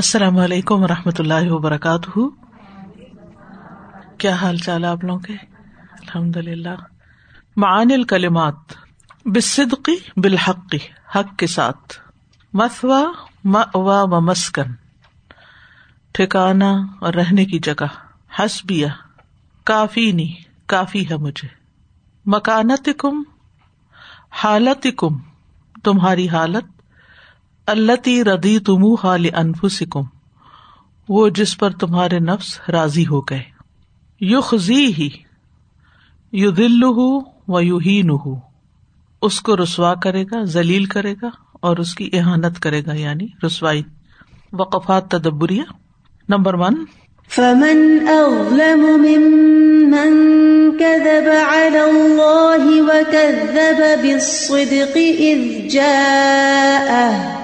السلام علیکم و رحمۃ اللہ وبرکاتہ۔ کیا حال چال آپ لوگوں کے؟ الحمد للہ معان الکلمات بصدقی بالحقی حق کے ساتھ۔ مسوا موا و مسکن۔ ٹھکانا اور رہنے کی جگہ۔ حسبیہ کافی نی کافی ہے مجھے۔ مکانت کم حالت کم تمہاری حالت۔ اللہ ردی تم حال انفسکم وہ جس پر تمہارے نفس راضی ہو گئے۔ یو خزی ہی یو دل و یو ہی اس کو رسوا کرے گا، ذلیل کرے گا اور اس کی احانت کرے گا یعنی رسوائی۔ وقفات تدبریہ۔ Number one. فمن اظلم ممن كذب على الله وكذب بالصدق اذ جاءه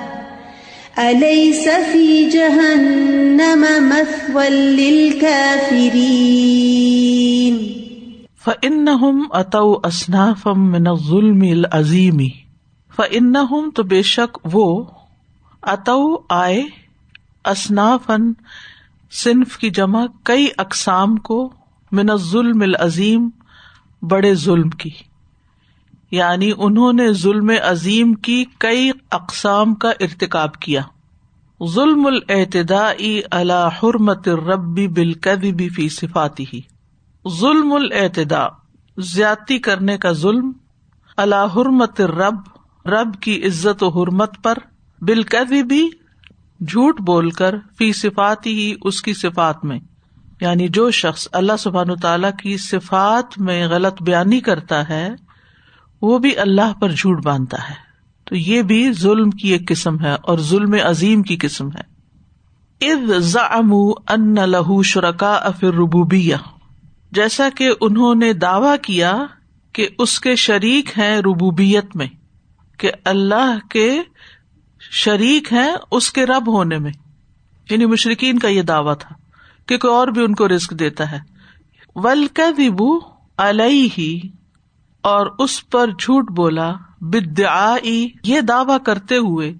أليس في جهنم مثوى للكافرين؟ فإنهم أتوا أصنافا من الظلم العظيم. فإنهم تو بے شک وہ اتو آئے اصنافن صنف کی جمع کئی اقسام کو من الظلم العظیم، بڑے ظلم کی۔ یعنی انہوں نے ظلم عظیم کی کئی اقسام کا ارتقاب کیا۔ ظلم العتدا اللہ حرمت ربی بالکدی فی صفاتی ہی ظلم العتدا زیادتی کرنے کا ظلم۔ اللہ حرمت رب رب کی عزت و حرمت پر بالکدی بھی جھوٹ بول کر فی صفاتی ہی اس کی صفات میں۔ یعنی جو شخص اللہ سبحان تعالی کی صفات میں غلط بیانی کرتا ہے وہ بھی اللہ پر جھوٹ باندھتا ہے۔ تو یہ بھی ظلم کی ایک قسم ہے اور ظلم عظیم کی قسم ہے۔ ان لہو شرکا افر ربوبیا جیسا کہ انہوں نے دعوی کیا کہ اس کے شریک ہیں ربوبیت میں، کہ اللہ کے شریک ہیں اس کے رب ہونے میں۔ یعنی مشرقین کا یہ دعوی تھا کہ کوئی اور بھی ان کو رسک دیتا ہے۔ ولکبو ہی اور اس پر جھوٹ بولا بدعائی یہ دعوی کرتے ہوئے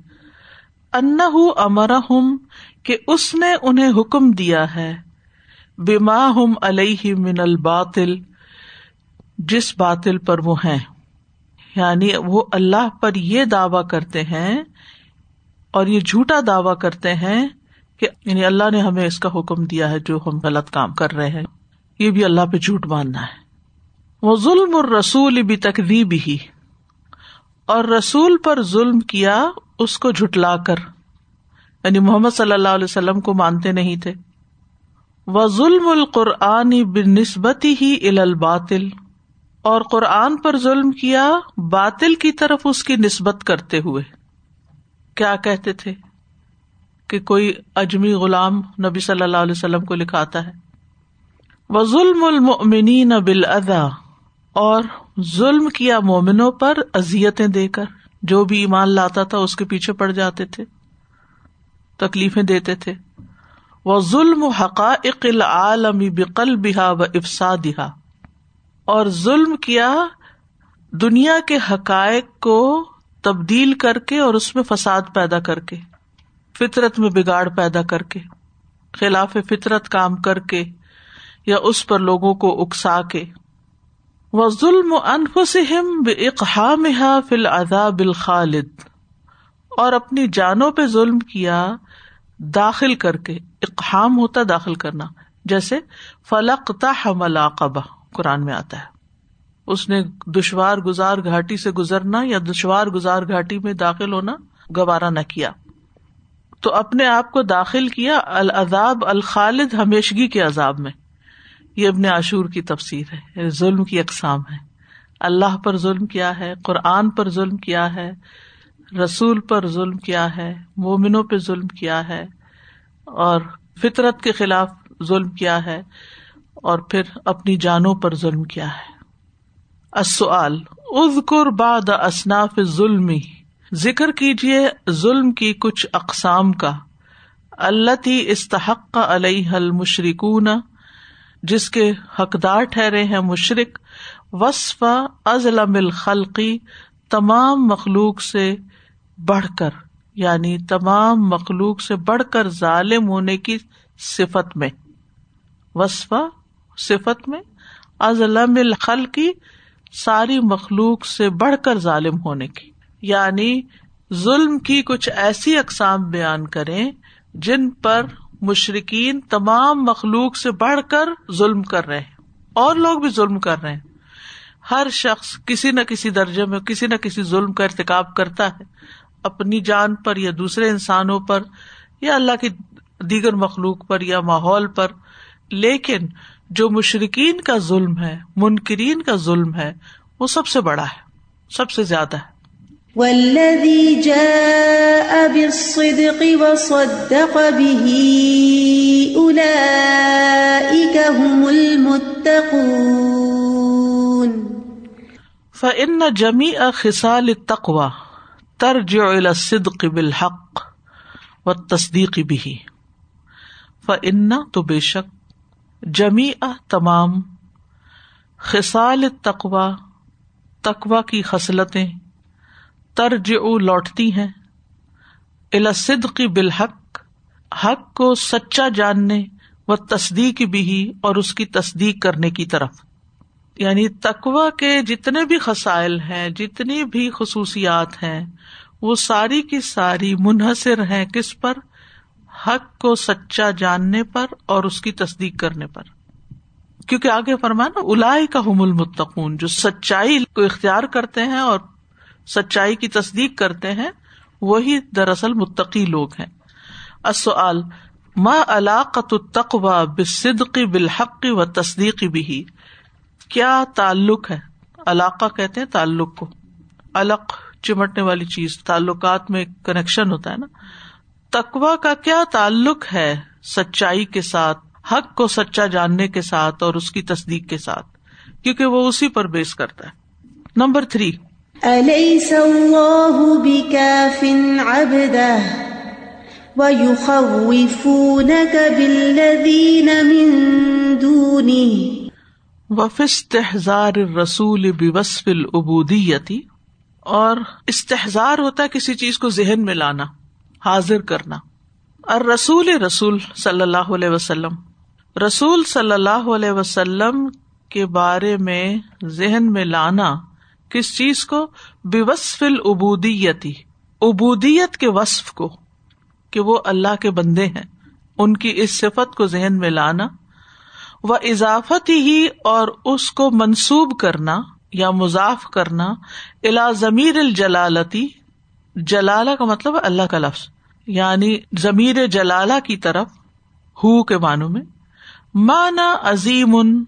ان امر ہوں کہ اس نے انہیں حکم دیا ہے بیما ہم علیہ من الباطل، جس باطل پر وہ ہیں۔ یعنی وہ اللہ پر یہ دعوی کرتے ہیں اور یہ جھوٹا دعوی کرتے ہیں کہ یعنی اللہ نے ہمیں اس کا حکم دیا ہے جو ہم غلط کام کر رہے ہیں۔ یہ بھی اللہ پہ جھوٹ باندھنا ہے۔ وہ ظلم اور رسول بھی تقدیب ہی اور رسول پر ظلم کیا اس کو جھٹلا کر۔ یعنی محمد صلی اللہ علیہ وسلم کو مانتے نہیں تھے۔ وہ ظلم القرآن بن نسبتی ہی الباطل۔ اور قرآن پر ظلم کیا باطل کی طرف اس کی نسبت کرتے ہوئے۔ کیا کہتے تھے؟ کہ کوئی اجمی غلام نبی صلی اللہ علیہ وسلم کو لکھاتا ہے۔ وہ ظلم المنین بال ادا اور ظلم کیا مومنوں پر ازیتیں دے کر۔ جو بھی ایمان لاتا تھا اس کے پیچھے پڑ جاتے تھے، تکلیفیں دیتے تھے۔ وہ ظلم و حقائق العالمی بقل بحا و افسادہ اور ظلم کیا دنیا کے حقائق کو تبدیل کر کے اور اس میں فساد پیدا کر کے، فطرت میں بگاڑ پیدا کر کے، خلاف فطرت کام کر کے یا اس پر لوگوں کو اکسا کے۔ وہ ظلم انفسم اقحام فل عذاب الخالد اور اپنی جانوں پہ ظلم کیا داخل کر کے، اقحام ہوتا داخل کرنا۔ جیسے فلق حمل عقبہ قرآن میں آتا ہے۔ اس نے دشوار گزار گھاٹی سے گزرنا یا دشوار گزار گھاٹی میں داخل ہونا گوارا نہ کیا۔ تو اپنے آپ کو داخل کیا، العذاب الخالد ہمیشگی کے عذاب میں۔ یہ ابن عاشور کی تفسیر ہے یعنی ظلم کی اقسام ہے اللہ پر ظلم کیا ہے، قرآن پر ظلم کیا ہے، رسول پر ظلم کیا ہے، مومنوں پہ ظلم کیا ہے، اور فطرت کے خلاف ظلم کیا ہے، اور پھر اپنی جانوں پر ظلم کیا ہے۔ اصل ازکر باد اصناف ظلم ذکر کیجیے ظلم کی کچھ اقسام کا۔ اللہ استحق علیہ المشرکون جس کے حقدار ٹھہرے ہیں مشرق وصف ازلم الخلقی تمام مخلوق سے بڑھ کر یعنی تمام مخلوق سے بڑھ کر ظالم ہونے کی صفت میں۔ وصفہ صفت میں، ازلم الخل کی ساری مخلوق سے بڑھ کر ظالم ہونے کی۔ یعنی ظلم کی کچھ ایسی اقسام بیان کریں جن پر مشرقین تمام مخلوق سے بڑھ کر ظلم کر رہے ہیں۔ اور لوگ بھی ظلم کر رہے ہیں۔ ہر شخص کسی نہ کسی درجے میں، کسی نہ کسی ظلم کا ارتقاب کرتا ہے۔ اپنی جان پر یا دوسرے انسانوں پر یا اللہ کی دیگر مخلوق پر یا ماحول پر۔ لیکن جو مشرقین کا ظلم ہے، منکرین کا ظلم ہے، وہ سب سے بڑا ہے، سب سے زیادہ ہے۔ والذي جاء بالصدق وصدق به أولئك هم المتقون. فإن جميع خصال التقوى ترجع إلى الصدق بالحق والتصديق به. فإن تو بے شک جمی تمام خسال تقوا تقوا کی خصلتیں ترج لوٹتی ہیں۔ الاسد کی بالحق، حق کو سچا جاننے و تصدیق بھی اور اس کی تصدیق کرنے کی طرف۔ یعنی تقوا کے جتنے بھی خسائل ہیں، جتنی بھی خصوصیات ہیں، وہ ساری کی ساری منحصر ہیں کس پر؟ حق کو سچا جاننے پر اور اس کی تصدیق کرنے پر۔ کیونکہ آگے فرمانا الا کا حم المتقون، جو سچائی کو اختیار کرتے ہیں اور سچائی کی تصدیق کرتے ہیں، وہی دراصل متقی لوگ ہیں۔ اصل ما علاقت التقوا بصدقی بالحق و تصدیقی بھی کیا تعلق ہے؟ علاقہ کہتے ہیں تعلق کو۔ الق چمٹنے والی چیز، تعلقات میں کنیکشن ہوتا ہے نا۔ تقوا کا کیا تعلق ہے سچائی کے ساتھ، حق کو سچا جاننے کے ساتھ اور اس کی تصدیق کے ساتھ؟ کیونکہ وہ اسی پر بیس کرتا ہے۔ نمبر تھری وف استحزار رسول بوصف العبودیتی اور استحزار ہوتا ہے کسی چیز کو ذہن میں لانا، حاضر کرنا۔ اور رسول رسول صلی اللہ علیہ وسلم۔ رسول صلی اللہ علیہ وسلم کے بارے میں ذہن میں لانا کس چیز کو؟ بے وصف العبودیتی ابودیت کے وصف کو، کہ وہ اللہ کے بندے ہیں، ان کی اس صفت کو ذہن میں لانا، و اضافت ہی اور اس کو منسوب کرنا یا مضاف کرنا الا ضمیر الجلالتی، جلالہ کا مطلب اللہ کا لفظ یعنی ضمیر جلالہ کی طرف، ہو کے معنوں میں، مانا عظیم ان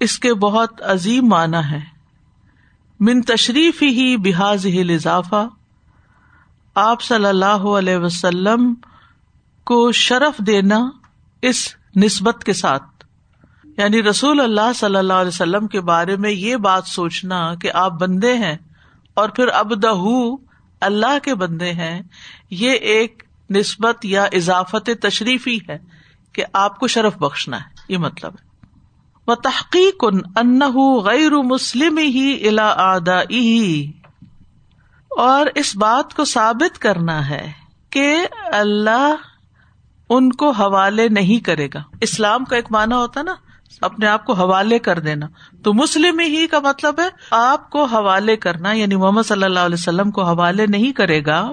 اس کے بہت عظیم معنی ہے۔ من تشریف ہی بحاظ اضافہ آپ صلی اللہ علیہ وسلم کو شرف دینا اس نسبت کے ساتھ۔ یعنی رسول اللہ صلی اللہ علیہ وسلم کے بارے میں یہ بات سوچنا کہ آپ بندے ہیں اور پھر اب دہ اللہ کے بندے ہیں، یہ ایک نسبت یا اضافت تشریفی ہے کہ آپ کو شرف بخشنا ہے، یہ مطلب ہے۔ وہ تحقیق ان غیر مسلم ہی الا آدا اور اس بات کو ثابت کرنا ہے کہ اللہ ان کو حوالے نہیں کرے گا۔ اسلام کا ایک معنی ہوتا نا، اپنے آپ کو حوالے کر دینا۔ تو مسلم ہی کا مطلب ہے آپ کو حوالے کرنا یعنی محمد صلی اللہ علیہ وسلم کو حوالے نہیں کرے گا۔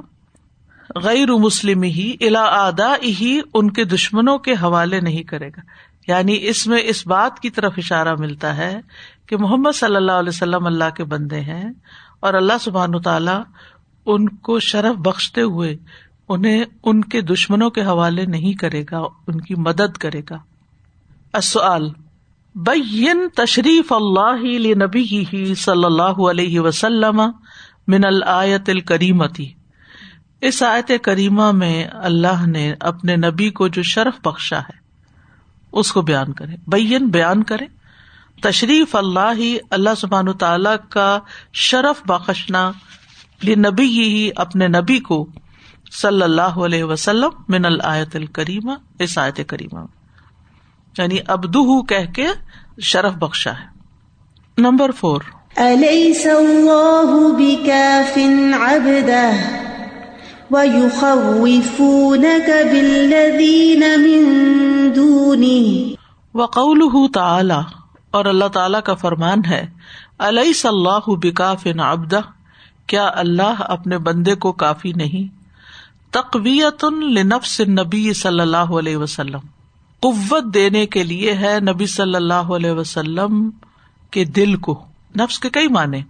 غیر مسلم ہی الا آدا ہی ان کے دشمنوں کے حوالے نہیں کرے گا۔ یعنی اس میں اس بات کی طرف اشارہ ملتا ہے کہ محمد صلی اللہ علیہ وسلم اللہ کے بندے ہیں اور اللہ سبحان تعالی ان کو شرف بخشتے ہوئے انہیں ان کے دشمنوں کے حوالے نہیں کرے گا، ان کی مدد کرے گا۔ بین تشریف اللہ نبی صلی اللہ علیہ وسلم من الآیت الکریمتی اس آیت کریمہ میں اللہ نے اپنے نبی کو جو شرف بخشا ہے اس کو بیان کرے بین بیان کرے تشریف اللہ ہی اللہ سبحان تعالی کا شرف بخشنا نبی ہی اپنے نبی کو صلی اللہ علیہ وسلم من الآیت الکریمہ، اس آیت کریمہ۔ یعنی ابدو کہہ کے شرف بخشا ہے۔ Number four. أليس الله بكاف عبده؟ ويخوفونك بالذين من دونه وقول تعالی اور اللہ تعالی کا فرمان ہے علیہ صلاح بکاف ابدا کیا اللہ اپنے بندے کو کافی نہیں؟ تقویت لنفس نبی صلی اللہ علیہ وسلم۔ قوت دینے کے لیے ہے نبی صلی اللہ علیہ وسلم کے دل کو۔ نفس کے کئی معنی۔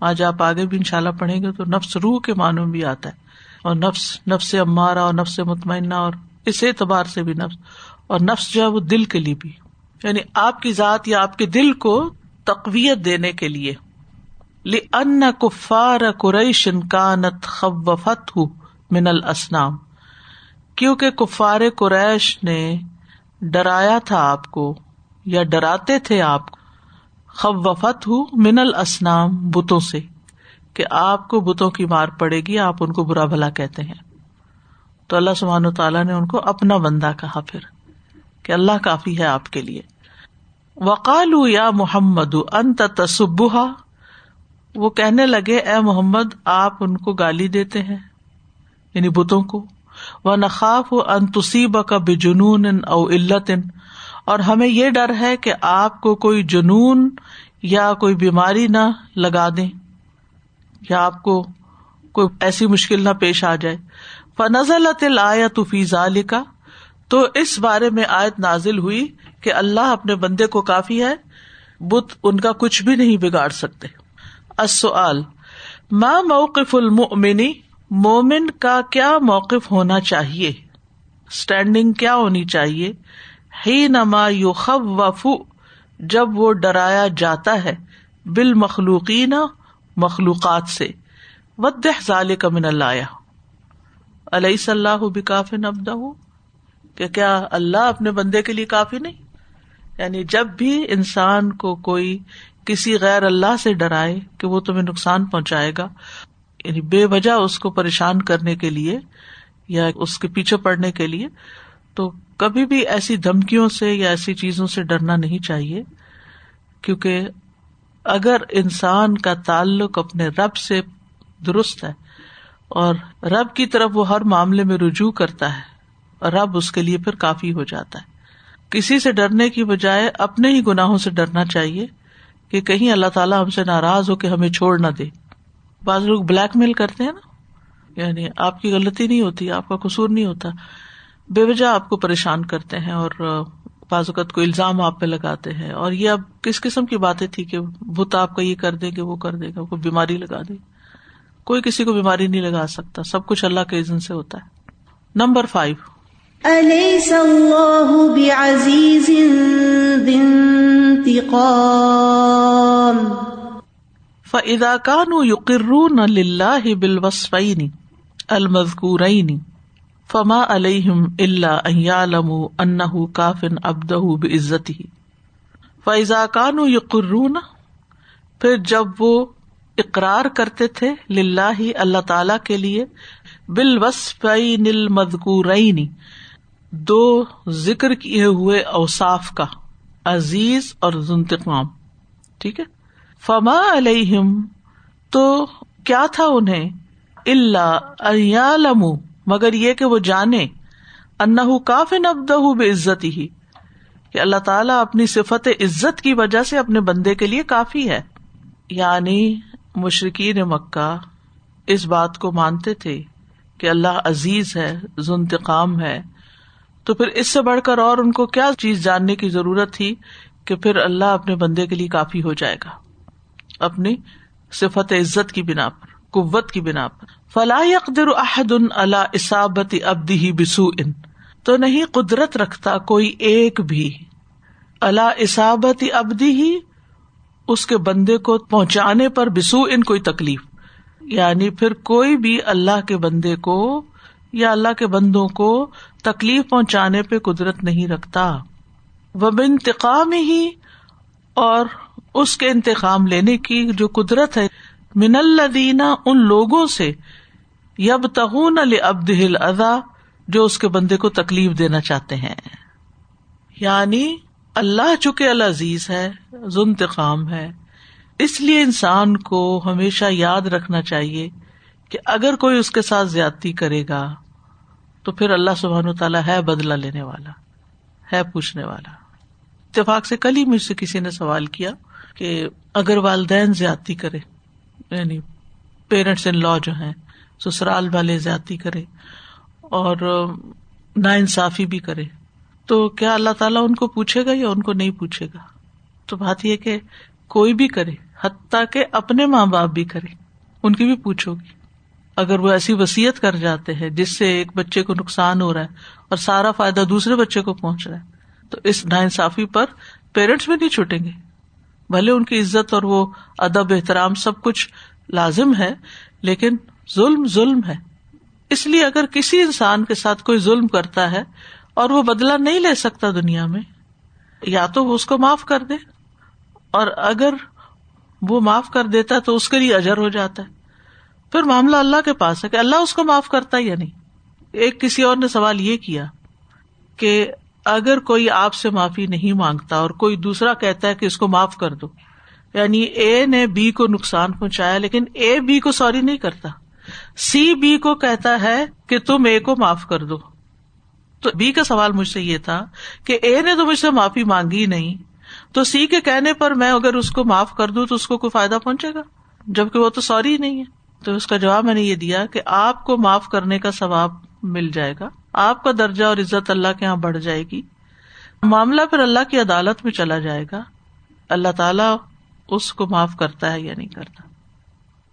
آج آپ آگے بھی ان شاء اللہ پڑھیں گے تو نفس روح کے معنوں بھی آتا ہے۔ اور نفس نفس امارا اور نفس مطمئنہ اور اس اعتبار سے بھی نفس۔ اور نفس جو ہے وہ دل کے لیے بھی۔ یعنی آپ کی ذات یا آپ کے دل کو تقویت دینے کے لیے۔ ان کفار قریش کانت خوفت ہوں من الاسنام کیونکہ کفار قریش نے ڈرایا تھا آپ کو یا ڈراتے تھے آپ خوفت ہوں من الاسنام بتوں سے۔ کہ آپ کو بتوں کی مار پڑے گی، آپ ان کو برا بھلا کہتے ہیں۔ تو اللہ سبحان تعالیٰ نے ان کو اپنا بندہ کہا پھر۔ کہ اللہ کافی ہے آپ کے لیے۔ وقال یا محمد، انت تصبہ وہ کہنے لگے، اے محمد، آپ ان کو گالی دیتے ہیں یعنی بتوں کو۔ وہ نخاف ان تصیب کا بے جنون او علت۔ اور ہمیں یہ ڈر ہے کہ آپ کو کوئی جنون یا کوئی بیماری نہ لگا دیں، یا آپ کو کوئی ایسی مشکل نہ پیش آ جائے۔ فنزل آیا تفیظ علی کا تو اس بارے میں آیت نازل ہوئی کہ اللہ اپنے بندے کو کافی ہے، بت ان کا کچھ بھی نہیں بگاڑ سکتے۔ ماں موقف المنی مومن کا کیا موقف ہونا چاہیے؟ اسٹینڈنگ کیا ہونی چاہیے؟ ہی نما یو خب وفو جب وہ ڈرایا جاتا ہے بال مخلوقین مخلوقات سے۔ ود ظال کا من اللہ علیہ صلاح بکاف نبدا کہ کیا اللہ اپنے بندے کے لیے کافی نہیں؟ یعنی جب بھی انسان کو کوئی کسی غیر اللہ سے ڈرائے کہ وہ تمہیں نقصان پہنچائے گا یعنی بے وجہ اس کو پریشان کرنے کے لیے یا اس کے پیچھے پڑنے کے لیے، تو کبھی بھی ایسی دھمکیوں سے یا ایسی چیزوں سے ڈرنا نہیں چاہیے۔ کیونکہ اگر انسان کا تعلق اپنے رب سے درست ہے اور رب کی طرف وہ ہر معاملے میں رجوع کرتا ہے اور رب اس کے لیے پھر کافی ہو جاتا ہے۔ کسی سے ڈرنے کی بجائے اپنے ہی گناہوں سے ڈرنا چاہیے کہ کہیں اللہ تعالیٰ ہم سے ناراض ہو کہ ہمیں چھوڑ نہ دے۔ بعض لوگ بلیک میل کرتے ہیں نا۔ یعنی آپ کی غلطی نہیں ہوتی، آپ کا قصور نہیں ہوتا۔ بے وجہ آپ کو پریشان کرتے ہیں اور بعض اوقات کو الزام آپ پہ لگاتے ہیں۔ اور یہ اب کس قسم کی باتیں تھی کہ بت آپ کا یہ کر دے گا وہ کر دے گا، کوئی بیماری لگا دے۔ کوئی کسی کو بیماری نہیں لگا سکتا، سب کچھ اللہ کے عزن سے ہوتا ہے۔ Number five. أليس الله بعزيز ذي انتقام؟ فإذا كانوا يقرون لله بالوصفين المذكورين فما عليهم إلا أن يعلموا أنه كاف عبده بعزته. فإذا كانوا يقرون، پھر جب وہ اقرار کرتے تھے للہ اللہ تعالی کے لیے بالوصفین المذکورین دو ذکر کیے ہوئے اوساف کا، عزیز اور ذنتقام ٹھیک ہے؟ فما علیہم، تو کیا تھا انہیں؟ اللہ مگر یہ کہ وہ جانے انہ کاف نبد بے عزت ہی کہ اللہ تعالیٰ اپنی صفت عزت کی وجہ سے اپنے بندے کے لیے کافی ہے۔ یعنی مشرقین مکہ اس بات کو مانتے تھے کہ اللہ عزیز ہے ذنتقام ہے تو پھر اس سے بڑھ کر اور ان کو کیا چیز جاننے کی ضرورت تھی کہ پھر اللہ اپنے بندے کے لیے کافی ہو جائے گا؟ اپنی صفت عزت کی بنا پر، قوت کی بنا پر۔ فلاح اقدر احد اللہ اسابت ابدی بسو ان تو نہیں قدرت رکھتا کوئی ایک بھی۔ اللہ اسابت ابدی ہی اس کے بندے کو پہنچانے پر بسو ان کوئی تکلیف۔ یعنی پھر کوئی بھی اللہ کے بندے کو یا اللہ کے بندوں کو تکلیف پہنچانے پہ قدرت نہیں رکھتا۔ وہ انتقام ہی اور اس کے انتقام لینے کی جو قدرت ہے، من الدینہ ان لوگوں سے۔ یب تہون ابد ادا جو اس کے بندے کو تکلیف دینا چاہتے ہیں۔ یعنی اللہ چکے العزیز ہے ذنتقام ہے، اس لیے انسان کو ہمیشہ یاد رکھنا چاہیے۔ کہ اگر کوئی اس کے ساتھ زیادتی کرے گا تو پھر اللہ سبحان و تعالیٰ ہے بدلا لینے والا، ہے پوچھنے والا۔ اتفاق سے کل ہی مجھ سے کسی نے سوال کیا کہ اگر والدین زیادتی کرے یعنی پیرنٹس ان لا جو ہیں، سسرال والے زیادتی کرے اور نا انصافی بھی کرے، تو کیا اللہ تعالیٰ ان کو پوچھے گا یا ان کو نہیں پوچھے گا؟ تو بات یہ کہ کوئی بھی کرے، حتیٰ کہ اپنے ماں باپ بھی کرے، ان کی بھی پوچھو گی۔ اگر وہ ایسی وسیعت کر جاتے ہیں جس سے ایک بچے کو نقصان ہو رہا ہے اور سارا فائدہ دوسرے بچے کو پہنچ رہا ہے، تو اس نا انصافی پر پیرنٹس بھی نہیں چھوٹیں گے۔ بھلے ان کی عزت اور وہ ادب، احترام سب کچھ لازم ہے، لیکن ظلم ظلم ہے۔ اس لیے اگر کسی انسان کے ساتھ کوئی ظلم کرتا ہے اور وہ بدلا نہیں لے سکتا دنیا میں، یا تو وہ اس کو معاف کر دے، اور اگر وہ معاف کر دیتا ہے تو اس کے لیے اجر ہو جاتا ہے۔ پھر معاملہ اللہ کے پاس ہے کہ اللہ اس کو معاف کرتا ہے یا نہیں؟ ایک کسی اور نے سوال یہ کیا کہ اگر کوئی آپ سے معافی نہیں مانگتا اور کوئی دوسرا کہتا ہے کہ اس کو معاف کر دو یعنی اے نے بی کو نقصان پہنچایا لیکن اے بی کو سوری نہیں کرتا، سی بی کو کہتا ہے کہ تم اے کو معاف کر دو۔ تو بی کا سوال مجھ سے یہ تھا کہ اے نے تو مجھ سے معافی مانگی نہیں، تو سی کے کہنے پر میں اگر اس کو معاف کر دوں تو اس کو کوئی فائدہ پہنچے گا؟ جبکہ وہ تو سوری نہیں ہے۔ تو اس کا جواب میں نے یہ دیا کہ آپ کو معاف کرنے کا ثواب مل جائے گا۔ آپ کا درجہ اور عزت اللہ کے یہاں بڑھ جائے گی۔ معاملہ پھر اللہ کی عدالت میں چلا جائے گا۔ اللہ تعالیٰ اس کو معاف کرتا ہے یا نہیں کرتا۔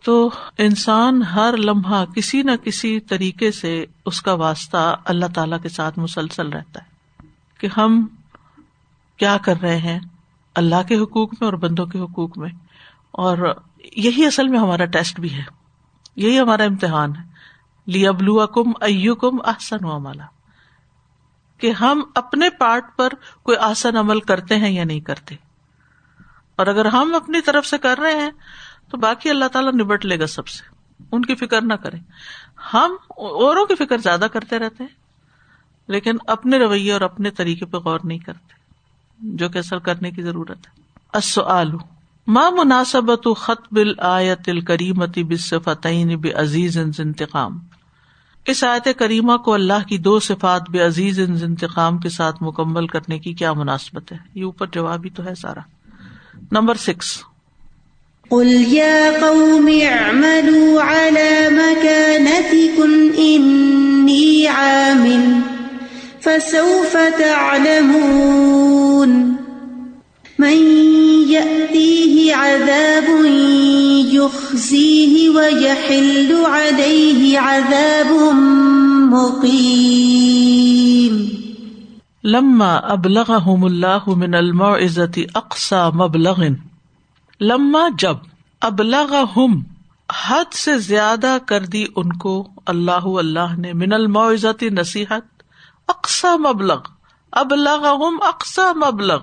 تو انسان ہر لمحہ کسی نہ کسی طریقے سے اس کا واسطہ اللہ تعالی کے ساتھ مسلسل رہتا ہے کہ ہم کیا کر رہے ہیں اللہ کے حقوق میں اور بندوں کے حقوق میں۔ اور یہی اصل میں ہمارا ٹیسٹ بھی ہے۔ یہی ہمارا امتحان ہے۔ لی ابلو کم او کم آسن و عملہ کہ ہم اپنے پارٹ پر کوئی آسن عمل کرتے ہیں یا نہیں کرتے۔ اور اگر ہم اپنی طرف سے کر رہے ہیں، تو باقی اللہ تعالیٰ نبٹ لے گا سب سے۔ ان کی فکر نہ کریں۔ ہم اوروں کی فکر زیادہ کرتے رہتے ہیں، لیکن اپنے رویے اور اپنے طریقے پہ غور نہیں کرتے، جو کہ اثر کرنے کی ضرورت ہے۔ آلو ماں مناسبت خط بل آیت الکریمتی بصفتعین بے عزیز انتقام۔ اس آیت کریمہ کو اللہ کی دو صفات بے عزیز انتقام کے ساتھ مکمل کرنے کی کیا مناسبت ہے؟ یہ اوپر جواب ہی تو ہے سارا۔ Number six. قل يا قوم اعملوا على مكانتكم إني عامل، فسوف تعلمون۔ من يأتيه عذاب يخزيه ويحل عليه عذاب مقيم. لما ابلغهم الله من الموعظة اقصى مبلغ، لما جب ابلغهم حد سے زیادہ کر دی ان کو، اللہ اللہ نے من المعزتی نصیحت اقسا مبلغ ابلغهم اقسا مبلغ.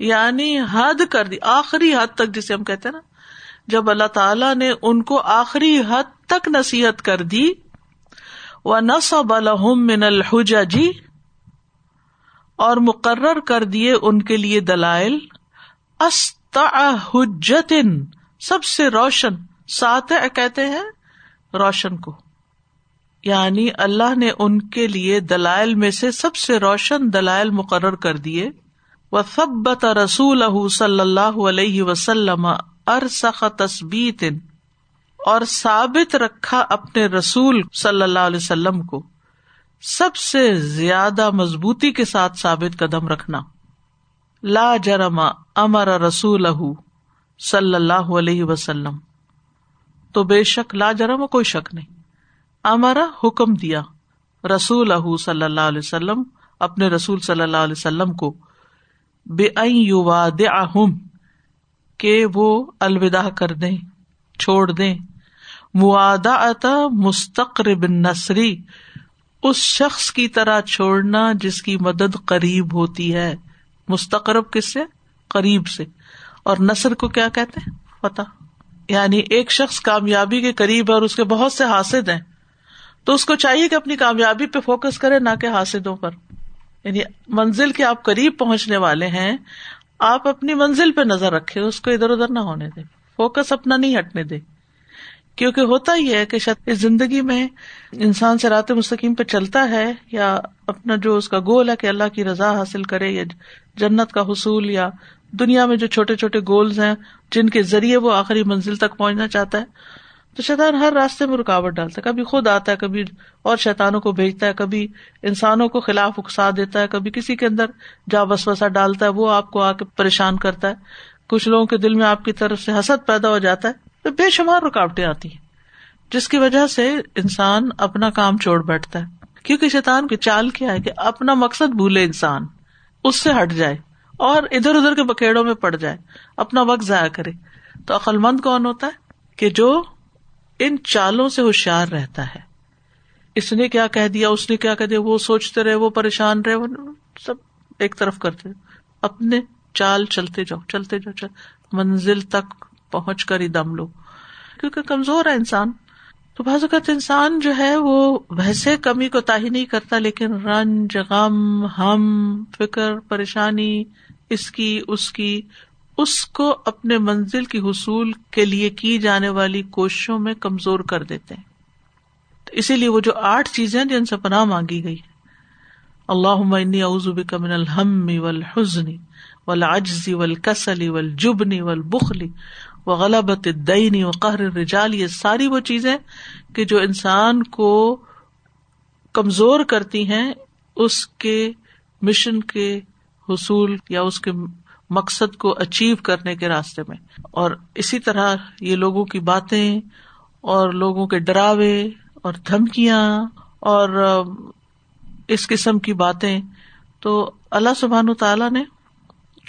یعنی حد کر دی، آخری حد تک جسے ہم کہتے ہیں نا۔ جب اللہ تعالی نے ان کو آخری حد تک نصیحت کر دی وہ نصب الحم من الحجا جی اور مقرر کر دیے ان کے لیے دلائل۔ حجتن سب سے روشن سات کہتے ہیں، روشن کو۔ یعنی اللہ نے ان کے لیے دلائل میں سے سب سے روشن دلائل مقرر کر دیے۔ و سبت رسول صلی اللہ علیہ وسلم ارسخ تصبیت اور ثابت رکھا اپنے رسول صلی اللہ علیہ وسلم کو سب سے زیادہ مضبوطی کے ساتھ ثابت قدم رکھنا۔ لا جرم امر رسول صلی اللہ علیہ وسلم۔ تو بے شک لا جرم کوئی شک نہیں۔ امرا حکم دیا رسول صلی اللہ علیہ وسلم، اپنے رسول صلی اللہ علیہ وسلم کو بے اہم کہ وہ الوداع کر دیں، چھوڑ دیں۔ اتا مستقرب نسری اس شخص کی طرح چھوڑنا جس کی مدد قریب ہوتی ہے۔ مستقرب کس سے؟ قریب سے۔ اور نثر کو کیا کہتے ہیں؟ پتا یعنی ایک شخص کامیابی کے قریب ہے اور اس کے بہت سے حاصل ہیں۔ تو اس کو چاہیے کہ اپنی کامیابی پہ فوکس کرے، نہ کہ حاصلوں پر۔ یعنی منزل کے آپ قریب پہنچنے والے ہیں، آپ اپنی منزل پہ نظر رکھے، اس کو ادھر ادھر نہ ہونے دے فوکس اپنا نہیں ہٹنے دے کیونکہ ہوتا ہی ہے کہ شاید اس زندگی میں انسان سے رات مستقیم پہ چلتا ہے یا اپنا جو اس کا گول ہے کہ اللہ کی رضا حاصل کرے یا جنت کا حصول یا دنیا میں جو چھوٹے چھوٹے گولز ہیں، جن کے ذریعے وہ آخری منزل تک پہنچنا چاہتا ہے۔ تو شیطان ہر راستے میں رکاوٹ ڈالتا ہے۔ کبھی خود آتا ہے، کبھی اور شیطانوں کو بھیجتا ہے، کبھی انسانوں کو خلاف اکسا دیتا ہے، کبھی کسی کے اندر جا بس وسا ڈالتا ہے، وہ آپ کو آ کے پریشان کرتا ہے۔ کچھ لوگوں کے دل میں آپ کی طرف سے حسد پیدا ہو جاتا ہے۔ تو بے شمار رکاوٹیں آتی ہیں۔ جس کی وجہ سے انسان اپنا کام چھوڑ بیٹھتا ہے۔ کیونکہ شیطان کی چال کیا ہے کہ اپنا مقصد بھولے انسان، اس سے ہٹ جائے اور ادھر ادھر کے بکیڑوں میں پڑ جائے، اپنا وقت ضائع کرے۔ تو عقل مند کون ہوتا ہے؟ کہ جو ان چالوں سے ہوشیار رہتا ہے۔ اس نے کیا کہہ دیا؟ اس نے کیا کہہ دیا؟ وہ سوچتے رہے، وہ پریشان رہے، وہ سب ایک طرف کرتے۔ اپنے چال چلتے جاؤ چلتے جاؤ، چل۔ منزل تک پہنچ کر ہی دم لو۔ کیونکہ کمزور ہے انسان۔ تو بعض اوقات انسان جو ہے، وہ ویسے کمی کو تاہی نہیں کرتا، لیکن رنج، غم، ہم، فکر، پریشانی، اس کی اس کی اس کو اپنے منزل کی حصول کے لیے کی جانے والی کوششوں میں کمزور کر دیتے ہیں۔ اسی لیے وہ جو آٹھ چیزیں جن سے پناہ مانگی گئی اللہ بک من الحم والحزن والعجز والکسل والجبن والبخل وغلبت الدین وقہر الرجال، یہ ساری وہ چیزیں کہ جو انسان کو کمزور کرتی ہیں اس کے مشن کے حصول یا اس کے مقصد کو اچیو کرنے کے راستے میں۔ اور اسی طرح یہ لوگوں کی باتیں اور لوگوں کے ڈراوے اور دھمکیاں اور اس قسم کی باتیں۔ تو اللہ سبحان تعالیٰ نے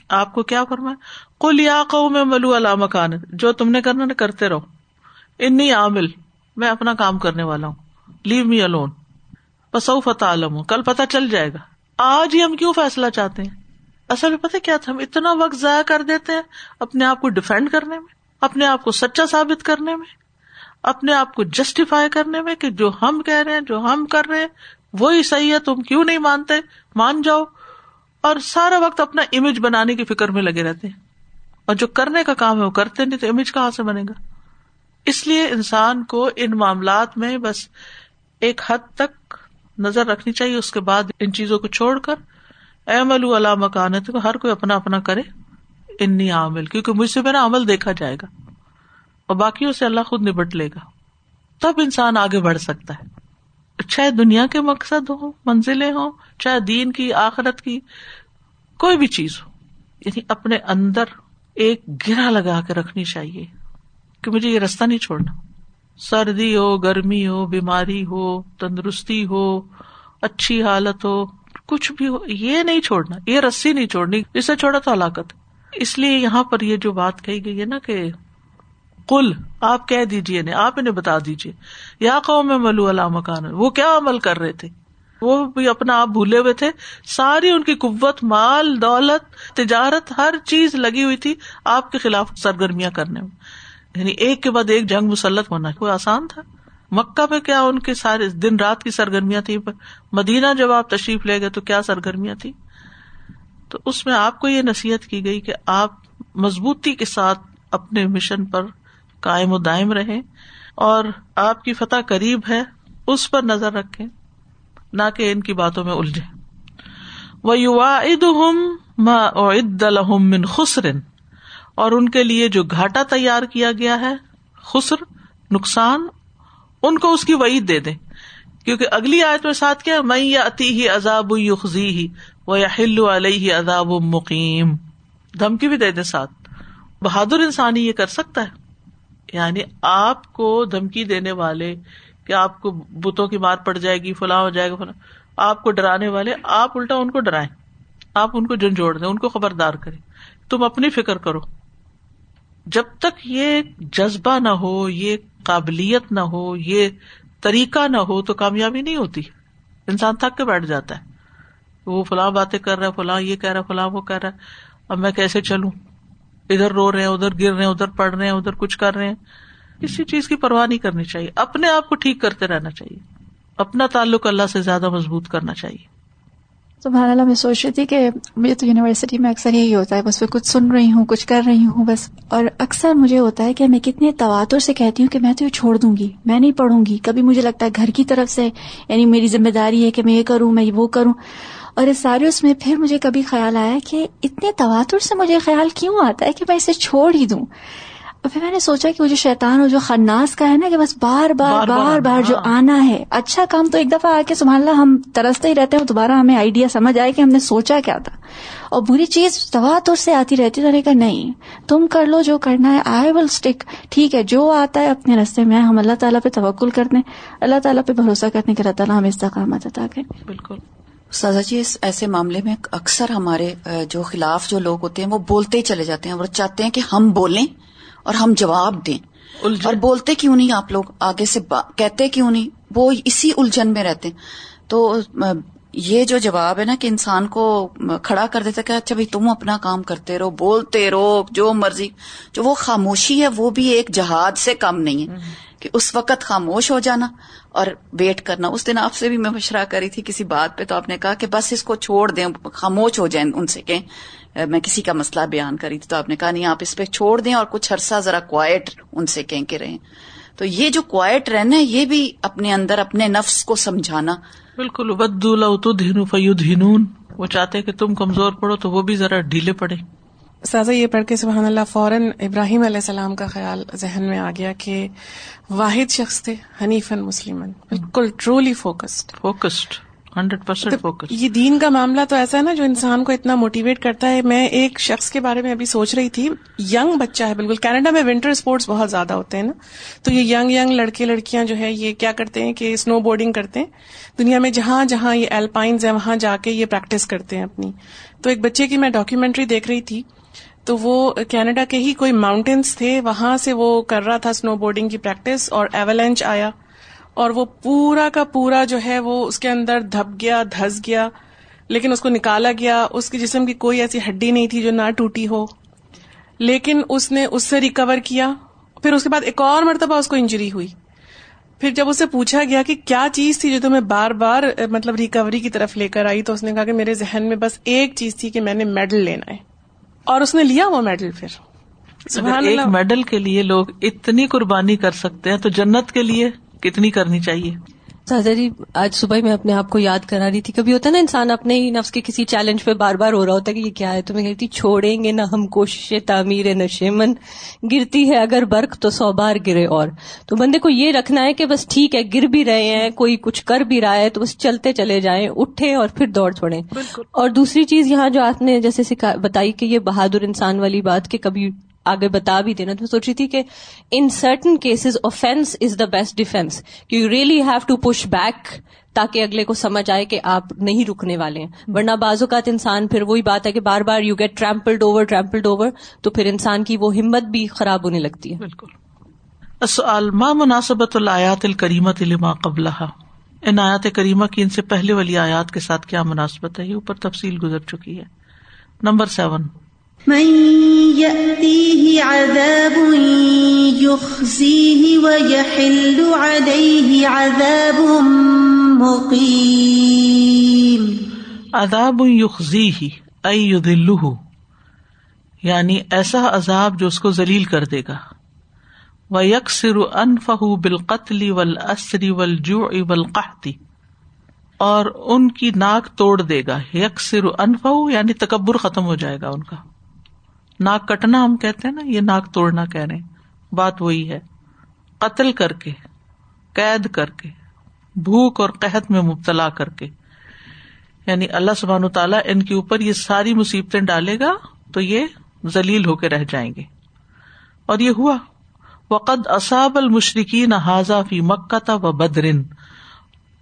آپ کو کیا فرمایا؟ کل یا کو میں ملو اللہ مکان جو تم نے کرنا کرتے رہو۔ انی عامل۔ میں اپنا کام کرنے والا ہوں۔ لیو می الون بسو فتح عالم ہوں کل پتا چل جائے گا۔ آج ہی ہم کیوں فیصلہ چاہتے ہیں؟ اصل میں پتا کیا تھا؟ ہم اتنا وقت ضائع کر دیتے ہیں اپنے آپ کو ڈیفینڈ کرنے میں، اپنے آپ کو سچا ثابت کرنے میں، اپنے آپ کو جسٹیفائی کرنے میں کہ جو ہم کہہ رہے ہیں، جو ہم کر رہے ہیں، وہی صحیح ہے، تم کیوں نہیں مانتے؟ مان جاؤ۔ اور سارا وقت اپنا امیج بنانے کی فکر میں لگے رہتے ہیں۔ اور جو کرنے کا کام ہے، وہ کرتے نہیں تو امیج کہاں سے بنے گا؟ اس لیے انسان کو ان معاملات میں بس ایک حد تک نظر رکھنی چاہیے، اس کے بعد ان چیزوں کو چھوڑ کر ایم اللہ مکانت کو ہر کوئی اپنا اپنا کرے۔ انی عامل، کیونکہ مجھ سے میرا عمل دیکھا جائے گا۔ اور باقیوں سے اللہ خود نبٹ لے گا۔ تب انسان آگے بڑھ سکتا ہے۔ چاہے دنیا کے مقصد ہو، منزلیں ہوں، چاہے دین کی، آخرت کی، کوئی بھی چیز ہو۔ یعنی اپنے اندر ایک گرا لگا کے رکھنی چاہیے کہ مجھے یہ رستہ نہیں چھوڑنا۔ سردی ہو، گرمی ہو، بیماری ہو، تندرستی ہو، اچھی حالت ہو کچھ بھی ہو، یہ نہیں چھوڑنا، یہ رسی نہیں چھوڑنی، اسے چھوڑا تو ہلاکت۔ اس لیے یہاں پر یہ جو بات کہی گئی ہے نا کہ کل آپ کہہ دیجیے نا آپ انہیں بتا دیجیے یا قوم میں ملو اللہ مکان، وہ کیا عمل کر رہے تھے؟ وہ بھی اپنا آپ بھولے ہوئے تھے۔ ساری ان کی قوت، مال، دولت، تجارت، ہر چیز لگی ہوئی تھی آپ کے خلاف سرگرمیاں کرنے میں۔ یعنی ایک کے بعد ایک جنگ مسلط ہونا، کوئی آسان تھا؟ مکہ میں کیا ان کے سارے دن رات کی سرگرمیاں تھی مدینہ جب آپ تشریف لے گئے تو کیا سرگرمیاں تھی تو اس میں آپ کو یہ نصیحت کی گئی کہ آپ مضبوطی کے ساتھ اپنے مشن پر کائم و دائم رہے اور آپ کی فتح قریب ہے، اس پر نظر رکھے نہ کہ ان کی باتوں میں الجھے وہ یوا عید من خسرن اور ان کے لیے جو گھاٹا تیار کیا گیا ہے، خسر، نقصان ان کو اس کی وعید دے دیں۔ کیونکہ اگلی آیت میں ساتھ کیا میں یا اتی ہی عذاب یخزی ہی وہ یا ہلو علیہ عذاب مقیم دھمکی بھی دے دیں ساتھ۔ بہادر انسان ہی یہ کر سکتا ہے۔ یعنی آپ کو دھمکی دینے والے کہ آپ کو بتوں کی مار پڑ جائے گی، فلاں ہو جائے گا، فلاں۔ آپ کو ڈرانے والے، آپ الٹا ان کو ڈرائیں۔ آپ ان کو جھنجھوڑ دیں، ان کو خبردار کریں۔ تم اپنی فکر کرو۔ جب تک یہ جذبہ نہ ہو، یہ قابلیت نہ ہو، یہ طریقہ نہ ہو تو کامیابی نہیں ہوتی۔ انسان تھک کے بیٹھ جاتا ہے۔ وہ فلاں باتیں کر رہا ہے، فلاں یہ کہہ رہا فلاں وہ کہہ رہا ہے۔ اب میں کیسے چلوں؟ ادھر رو رہے ہیں، ادھر گر رہے ہیں، ادھر پڑھ رہے ہیں، ادھر کچھ کر رہے ہیں۔ کسی چیز کی پرواہ نہیں کرنی چاہیے۔ اپنے آپ کو ٹھیک کرتے رہنا چاہیے۔ اپنا تعلق اللہ سے زیادہ مضبوط کرنا چاہیے۔ سبحان اللہ، میں سوچ رہی تھی کہ مجھے تو یونیورسٹی میں اکثر یہی ہوتا ہے، بس میں کچھ سن رہی ہوں، کچھ کر رہی ہوں، بس۔ اور اکثر مجھے ہوتا ہے کہ میں کتنے تواتر سے کہتی ہوں کہ میں تو یہ چھوڑ دوں گی، میں نہیں پڑھوں گی۔ کبھی مجھے لگتا ہے گھر کی طرف سے یعنی میری ذمہ داری ہے کہ میں یہ کروں، میں وہ کروں۔ اور اس سارے اس میں پھر مجھے کبھی خیال آیا کہ اتنے تواتر سے مجھے خیال کیوں آتا ہے کہ میں اسے چھوڑ ہی دوں؟ پھر میں نے سوچا کہ وہ جو شیطان اور جو خناس کا ہے نا کہ بس بار بار بار بار جو ہاں۔ آنا ہے۔ اچھا کام تو ایک دفعہ آ کے سبحان اللہ ہم ترستے ہی رہتے ہیں دوبارہ ہمیں آئیڈیا سمجھ آئے کہ ہم نے سوچا کیا تھا۔ اور بری چیز دوا تو سے آتی رہتی تو نے کہا نہیں تم کر لو جو کرنا ہے آئی ول اسٹک ٹھیک ہے جو آتا ہے اپنے رستے میں ہم اللہ تعالیٰ پہ توکل کرتے ہیں۔ اللہ تعالیٰ پہ بھروسہ کرنے کے اللہ تعالیٰ ہمیں استقامت عطا کریں بالکل۔ سازا جی اس ایسے معاملے میں اکثر ہمارے جو خلاف جو لوگ ہوتے ہیں وہ بولتے ہی چلے جاتے ہیں وہ چاہتے ہیں کہ ہم بولیں۔ اور ہم جواب دیں۔ اور بولتے کیوں نہیں آپ لوگ؟ آگے سے با- کہتے کیوں نہیں؟ وہ اسی الجھن میں رہتے ہیں۔ تو یہ جو جواب ہے نا کہ انسان کو کھڑا کر دیتا کہ اچھا بھائی تم اپنا کام کرتے رہو بولتے رہو جو مرضی جو وہ خاموشی ہے وہ بھی ایک جہاد سے کم نہیں ہے۔ کہ اس وقت خاموش ہو جانا اور ویٹ کرنا۔ اس دن آپ سے بھی میں مشورہ کری تھی کسی بات پہ، تو آپ نے کہا کہ بس اس کو چھوڑ دیں، خاموش ہو جائیں ان سے کہ میں کسی کا مسئلہ بیان کری تھی۔ تو آپ نے کہا، نہیں، آپ اس پہ چھوڑ دیں اور کچھ عرصہ ذرا کوائٹ ان سے کہیں کے رہیں۔ تو یہ جو کوائٹ رہنا ہے، یہ بھی اپنے اندر اپنے نفس کو سمجھانا۔ بالکل ودو لو وہ چاہتے کہ تم کمزور پڑو تو وہ بھی ذرا ڈھیلے پڑے۔ سازا یہ پڑھ کے سبحان اللہ فوراً ابراہیم علیہ السلام کا خیال ذہن میں آ گیا کہ واحد شخص تھے حنیفن مسلمن بالکل truly focused focused hundred percent focus یہ دین کا معاملہ تو ایسا ہے نا جو انسان کو اتنا موٹیویٹ کرتا ہے۔ میں ایک شخص کے بارے میں ابھی سوچ رہی تھی ینگ بچہ ہے بالکل۔ کینیڈا میں ونٹر اسپورٹس بہت زیادہ ہوتے ہیں نا۔ تو یہ ینگ ینگ لڑکے لڑکیاں جو ہے یہ کیا کرتے ہیں کہ اسنو بورڈنگ کرتے ہیں۔ دنیا میں جہاں جہاں یہ ایلپائنز ہیں وہاں جا کے یہ پریکٹس کرتے ہیں اپنی۔ تو ایک بچے کی میں ڈاکیومینٹری دیکھ رہی تھی تو وہ کینیڈا کے ہی کوئی ماؤنٹینس تھے، وہاں سے وہ کر رہا تھا اسنو بورڈنگ کی پریکٹس اور ایولینچ آیا۔ اور وہ پورا کا پورا جو ہے وہ اس کے اندر دھپ گیا، دھس گیا، لیکن اس کو نکالا گیا۔ اس کے جسم کی کوئی ایسی ہڈی نہیں تھی جو نہ ٹوٹی ہو۔ لیکن اس نے اس سے ریکور کیا۔ پھر اس کے بعد ایک اور مرتبہ اس کو انجری ہوئی۔ پھر جب اسے پوچھا گیا کہ کیا چیز تھی جو تمہیں بار بار مطلب ریکوری کی طرف لے کر آئی، تو اس نے کہا کہ میرے ذہن میں بس ایک چیز تھی کہ میں نے میڈل لینا ہے۔ اور اس نے لیا وہ میڈل پھر۔ سبحان ایک میڈل کے لیے لوگ اتنی قربانی کر سکتے ہیں تو جنت کے لیے کتنی کرنی چاہیے؟ جی آج صبح میں اپنے آپ کو یاد کرا رہی تھی۔ کبھی ہوتا ہے نا انسان اپنے ہی نفس کے کسی چیلنج پہ بار بار ہو رہا ہوتا ہے کہ یہ کیا ہے؟ تو میں کہتی چھوڑیں گے نہ ہم کوشش تعمیر نشیمن گرتی ہے اگر برق تو سو بار گرے اور۔ تو بندے کو یہ رکھنا ہے کہ بس ٹھیک ہے گر بھی رہے ہیں کوئی کچھ کر بھی رہا ہے تو بس چلتے چلے جائیں اٹھے اور پھر دوڑ چھوڑیں۔ اور دوسری چیز یہاں جو آپ نے جیسے بتائی کہ یہ بہادر انسان والی بات کہ کبھی آگے بتا بھی دینا تو میں سوچ رہی تھی کہ in certain cases offence is the best defence you really have to push back تاکہ اگلے کو سمجھ آئے کہ آپ نہیں رکنے والے ہیں۔ ورنہ بعض اوقات انسان پھر وہی بات ہے کہ بار بار you get trampled over trampled over تو پھر انسان کی وہ ہمت بھی خراب ہونے لگتی ہے۔ بالکل۔ ما مناسبت الآیات الکریمت لما قبلها ان آیات کریمہ کی ان سے پہلے والی آیات کے ساتھ کیا مناسبت ہے؟ یہ اوپر تفصیل گزر چکی ہے۔ Number seven. من يأتيه عذاب يخزيه ويحل عليه عذاب مقيم. عذاب یخزی ہی ائی یعنی ایسا عذاب جو اس کو ذلیل کر دے گا. و یکسر انفہ بالقتل والاسر والجوع والقحط. اور ان کی ناک توڑ دے گا. یکسر انفہ یعنی تکبر ختم ہو جائے گا ان کا. ناک کٹنا ہم کہتے ہیں نا، یہ ناک توڑنا کہہ رہے ہیں۔ بات وہی ہے۔ قتل کر کے، قید کر کے، بھوک اور قحط میں مبتلا کر کے۔ یعنی اللہ سبحان تعالیٰ ان کے اوپر یہ ساری مصیبتیں ڈالے گا تو یہ ذلیل ہو کے رہ جائیں گے۔ اور یہ ہوا۔ وقد اصاب المشرقین حاضہ فی مکہ تھا و بدرن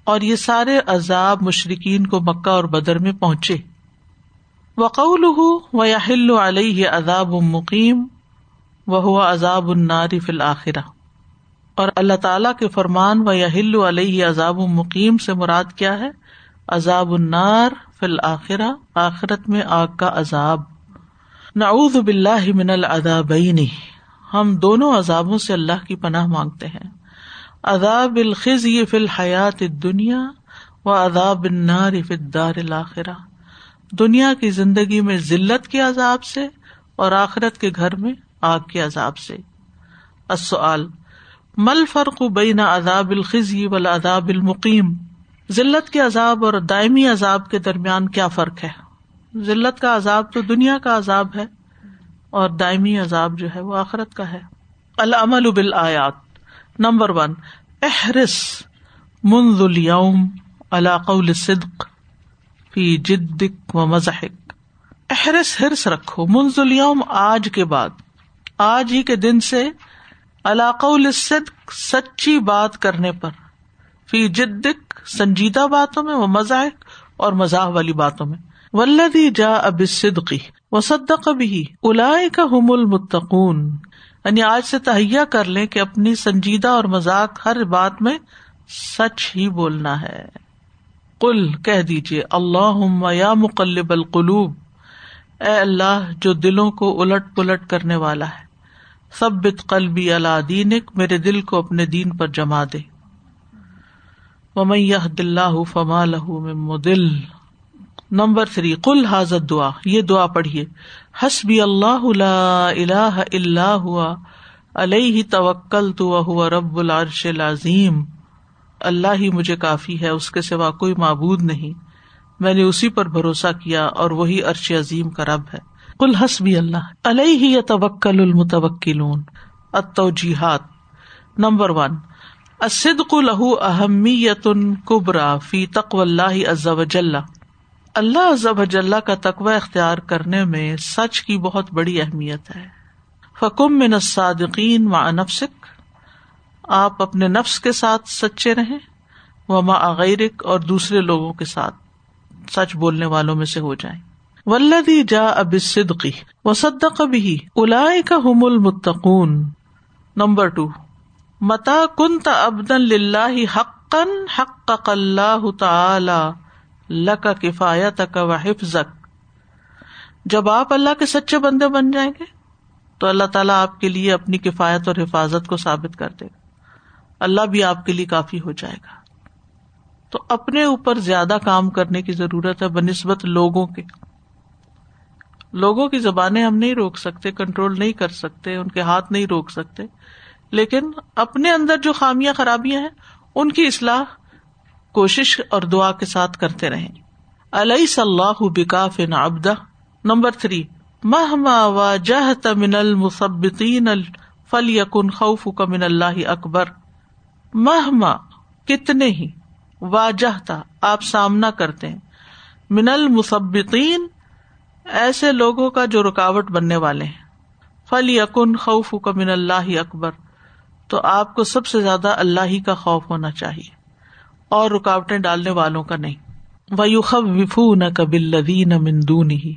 اور یہ سارے عذاب مشرقین کو مکہ اور بدر میں پہنچے۔ وقول و یاہل علیہ عذاب مقیم و ہوا عذاب النار فی الآخرہ اور اللہ تعالیٰ کے فرمان و یاہل علیہ عذاب مقیم سے مراد کیا ہے؟ عذاب النار فی الآخرہ، آخرت میں آگ کا عذاب۔ نعوذ باللہ من العذابین۔ ہم دونوں عذابوں سے اللہ کی پناہ مانگتے ہیں۔ عذاب الخزی فی الحیات الدنیا و عذاب النار فی الدار الاخرہ۔ دنیا کی زندگی میں ذلت کے عذاب سے اور آخرت کے گھر میں آگ کے عذاب سے۔ السؤال مل فرق بین عذاب الخزی والعذاب المقیم؟ ذلت کے عذاب اور دائمی عذاب کے درمیان کیا فرق ہے؟ ذلت کا عذاب تو دنیا کا عذاب ہے اور دائمی عذاب جو ہے وہ آخرت کا ہے۔ العمل بالآیات۔ نمبر ون احرس منذ اليوم على قول الصدق فی جدک و مزحک احرس ہرس رکھو۔ منذ آج کے بعد۔ آج ہی کے دن سے علاق الصدق، سچی بات کرنے پر۔ فی جدک، سنجیدہ باتوں میں وہ مزاق اور مزاح والی باتوں میں۔ ولدی جا اب صدقی و صدق بھی الاائے کا حم المتقون۔ یعنی آج سے تہیا کر لیں کہ اپنی سنجیدہ اور مذاق ہر بات میں سچ ہی بولنا ہے۔ کل کہہ دیجیے اللہ یا مقلب القلوب، اے اللہ جو دلوں کو الٹ پلٹ کرنے والا ہے سب بت قلبی اللہ دینک، میرے دل کو اپنے دین پر جما دے۔ ومن دلہ فما لہ مدل۔ نمبر تھری کل حاضر دعا یہ دعا پڑھیے۔ حسبی اللہ اللہ اللہ ہوا، علیہ توکل تو ہوا رب العرش العظیم۔ اللہ ہی مجھے کافی ہے، اس کے سوا کوئی معبود نہیں۔ میں نے اسی پر بھروسہ کیا اور وہی عرش عظیم کا رب ہے۔ کل حسبی اللہ، علیہ ہی توکل المتوکلون۔ اتوجیحات نمبر ون۔ اسدق لہو اہمیت کبرا فی تقو اللہ عز وجل اللہ ازب اجلّہ کا تقوی اختیار کرنے میں سچ کی بہت بڑی اہمیت ہے۔ فکم من الصادقین و انفسک آپ اپنے نفس کے ساتھ سچے رہیں وہ ماغیرک اور دوسرے لوگوں کے ساتھ سچ بولنے والوں میں سے ہو جائیں۔ ولدی جا اب صدقی و صدق بھی کا حم المتقون۔ نمبر ٹو متا کن ابدن لاہ حقن حق اللہ تعالی لکا کفایت کا و حفظ جب آپ اللہ کے سچے بندے بن جائیں گے، تو اللہ تعالیٰ آپ کے لیے اپنی کفایت اور حفاظت کو ثابت کر دے گا۔ اللہ بھی آپ کے لیے کافی ہو جائے گا۔ تو اپنے اوپر زیادہ کام کرنے کی ضرورت ہے بہ نسبت لوگوں کے۔ لوگوں کی زبانیں ہم نہیں روک سکتے، کنٹرول نہیں کر سکتے، ان کے ہاتھ نہیں روک سکتے۔ لیکن اپنے اندر جو خامیاں، خرابیاں ہیں، ان کی اصلاح، کوشش اور دعا کے ساتھ کرتے رہے علیہ صلاح بکاف ابدا نمبر تھری۔ مہما واجہ تمن المسبتین فل یقن خوف کا من اللہ اکبر مہما کتنے ہی واجہ تھا، آپ سامنا کرتے ہیں۔ من المسبتین ایسے لوگوں کا جو رکاوٹ بننے والے ہیں۔ فل یقن خوف کا من اللہ اکبر تو آپ کو سب سے زیادہ اللہ ہی کا خوف ہونا چاہیے۔ اور رکاوٹیں ڈالنے والوں کا نہیں۔ ویوخ وفو نہ کبل لدین مندون ہی